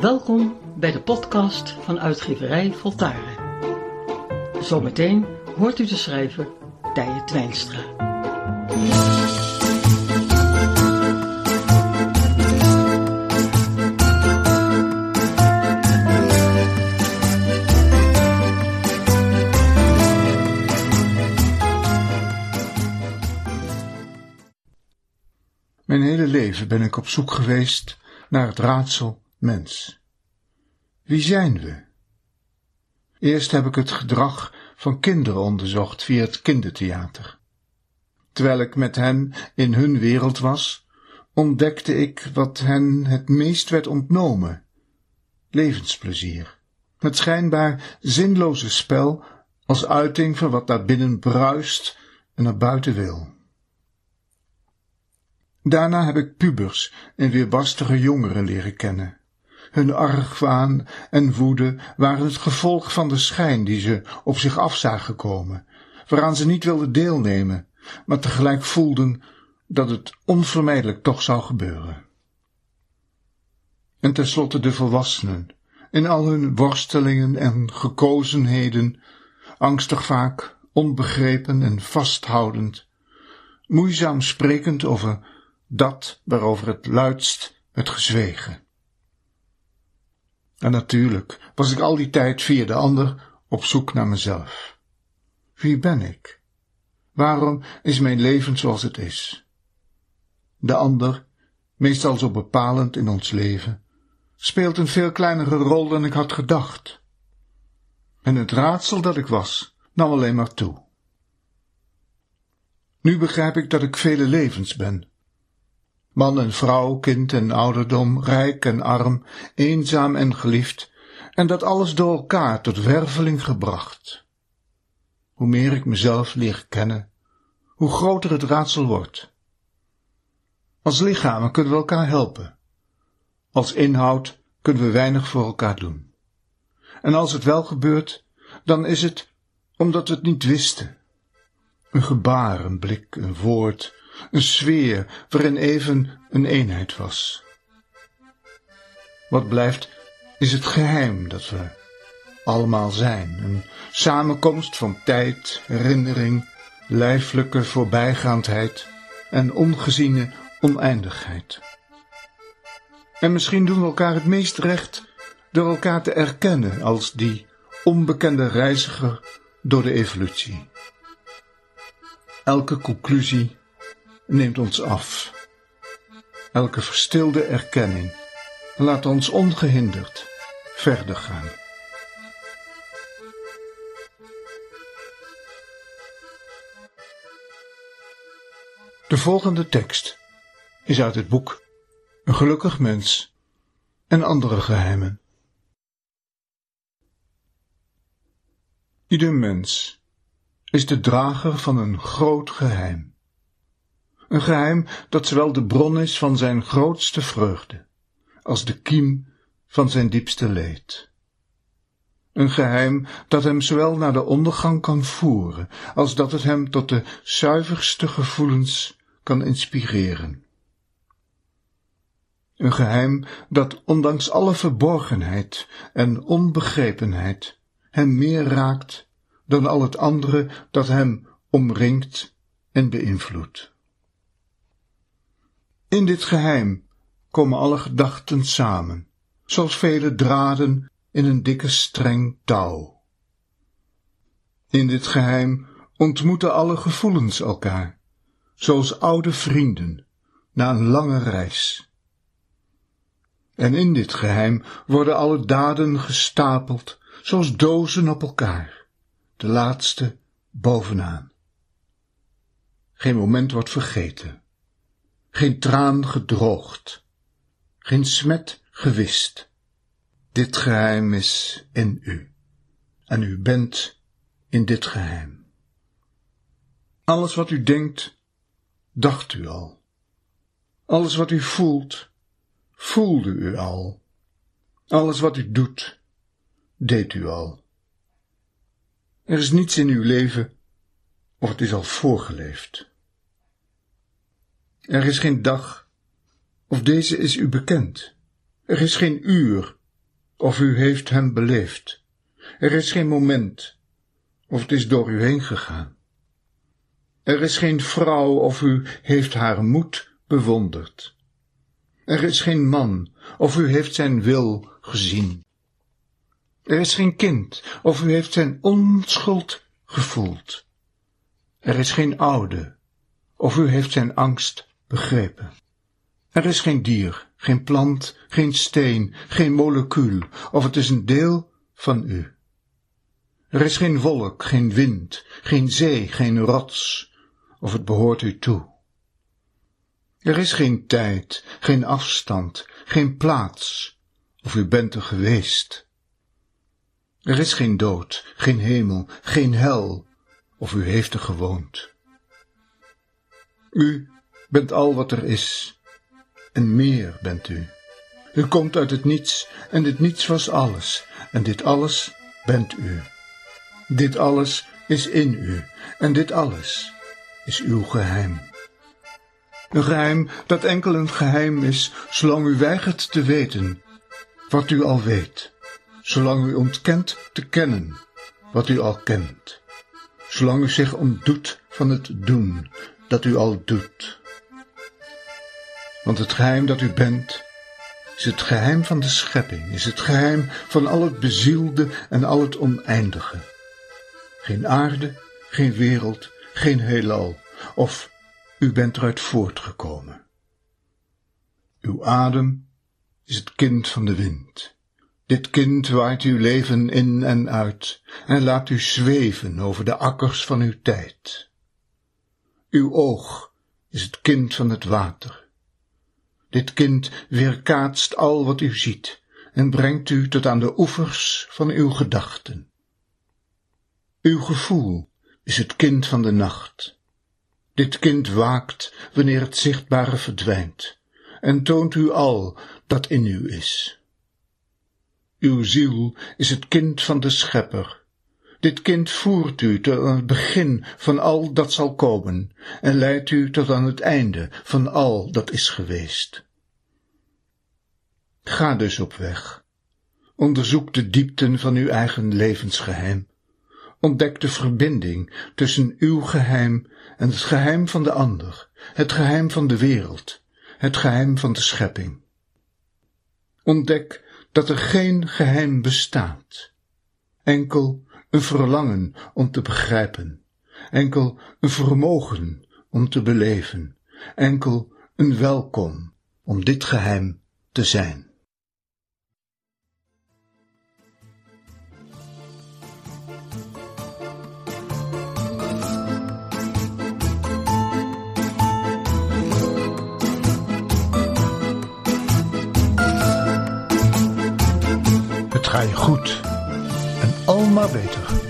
Welkom bij de podcast van uitgeverij Voltaren. Zometeen hoort u de schrijver Tije Twijnstra. Mijn hele leven ben ik op zoek geweest naar het raadsel mens. Wie zijn we? Eerst heb ik het gedrag van kinderen onderzocht via het kindertheater. Terwijl ik met hen in hun wereld was, ontdekte ik wat hen het meest werd ontnomen: levensplezier. Het schijnbaar zinloze spel als uiting van wat naar binnen bruist en naar buiten wil. Daarna heb ik pubers en weerbarstige jongeren leren kennen. Hun argwaan en woede waren het gevolg van de schijn die ze op zich af zagen komen, waaraan ze niet wilden deelnemen, maar tegelijk voelden dat het onvermijdelijk toch zou gebeuren. En tenslotte de volwassenen, in al hun worstelingen en gekozenheden, angstig vaak, onbegrepen en vasthoudend, moeizaam sprekend over dat waarover het luidst werd gezwegen. En natuurlijk was ik al die tijd via de ander op zoek naar mezelf. Wie ben ik? Waarom is mijn leven zoals het is? De ander, meestal zo bepalend in ons leven, speelt een veel kleinere rol dan ik had gedacht. En het raadsel dat ik was, nam alleen maar toe. Nu begrijp ik dat ik vele levens ben, man en vrouw, kind en ouderdom, rijk en arm, eenzaam en geliefd, en dat alles door elkaar tot werveling gebracht. Hoe meer ik mezelf leer kennen, hoe groter het raadsel wordt. Als lichamen kunnen we elkaar helpen. Als inhoud kunnen we weinig voor elkaar doen. En als het wel gebeurt, dan is het omdat we het niet wisten. Een gebaar, een blik, een woord, een sfeer waarin even een eenheid was. Wat blijft is het geheim dat we allemaal zijn, een samenkomst van tijd, herinnering, lijfelijke voorbijgaandheid en ongeziene oneindigheid. En misschien doen we elkaar het meest recht door elkaar te erkennen als die onbekende reiziger door de evolutie. Elke conclusie neemt ons af. Elke verstilde erkenning laat ons ongehinderd verder gaan. De volgende tekst is uit het boek Een gelukkig mens en andere geheimen. Ieder mens is de drager van een groot geheim. Een geheim dat zowel de bron is van zijn grootste vreugde, als de kiem van zijn diepste leed. Een geheim dat hem zowel naar de ondergang kan voeren, als dat het hem tot de zuiverste gevoelens kan inspireren. Een geheim dat ondanks alle verborgenheid en onbegrepenheid hem meer raakt dan al het andere dat hem omringt en beïnvloedt. In dit geheim komen alle gedachten samen, zoals vele draden in een dikke streng touw. In dit geheim ontmoeten alle gevoelens elkaar, zoals oude vrienden, na een lange reis. En in dit geheim worden alle daden gestapeld, zoals dozen op elkaar, de laatste bovenaan. Geen moment wordt vergeten geen traan gedroogd, geen smet gewist. Dit geheim is in u, en u bent in dit geheim. Alles wat u denkt, dacht u al. Alles wat u voelt, voelde u al. Alles wat u doet, deed u al. Er is niets in uw leven, of het is al voorgeleefd. Er is geen dag, of deze is u bekend. Er is geen uur, of u heeft hem beleefd. Er is geen moment, of het is door u heen gegaan. Er is geen vrouw, of u heeft haar moed bewonderd. Er is geen man, of u heeft zijn wil gezien. Er is geen kind, of u heeft zijn onschuld gevoeld. Er is geen oude, of u heeft zijn angst begrepen. Er is geen dier, geen plant, geen steen, geen molecuul, of het is een deel van u. Er is geen wolk, geen wind, geen zee, geen rots, of het behoort u toe. Er is geen tijd, geen afstand, geen plaats, of u bent er geweest. Er is geen dood, geen hemel, geen hel, of u heeft er gewoond. U bent al wat er is, en meer bent u. U komt uit het niets, en dit niets was alles, en dit alles bent u. Dit alles is in u, en dit alles is uw geheim. Een geheim dat enkel een geheim is, zolang u weigert te weten wat u al weet, zolang u ontkent te kennen wat u al kent, zolang u zich ontdoet van het doen dat u al doet. Want het geheim dat u bent, is het geheim van de schepping, is het geheim van al het bezielde en al het oneindige. Geen aarde, geen wereld, geen heelal, of u bent eruit voortgekomen. Uw adem is het kind van de wind. Dit kind waait uw leven in en uit en laat u zweven over de akkers van uw tijd. Uw oog is het kind van het water. Dit kind weerkaatst al wat u ziet en brengt u tot aan de oevers van uw gedachten. Uw gevoel is het kind van de nacht. Dit kind waakt wanneer het zichtbare verdwijnt en toont u al dat in u is. Uw ziel is het kind van de schepper. Dit kind voert u tot aan het begin van al dat zal komen en leidt u tot aan het einde van al dat is geweest. Ga dus op weg. Onderzoek de diepten van uw eigen levensgeheim. Ontdek de verbinding tussen uw geheim en het geheim van de ander, het geheim van de wereld, het geheim van de schepping. Ontdek dat er geen geheim bestaat, enkel een verlangen om te begrijpen, enkel een vermogen om te beleven, enkel een welkom om dit geheim te zijn. Het ga goed en al beter.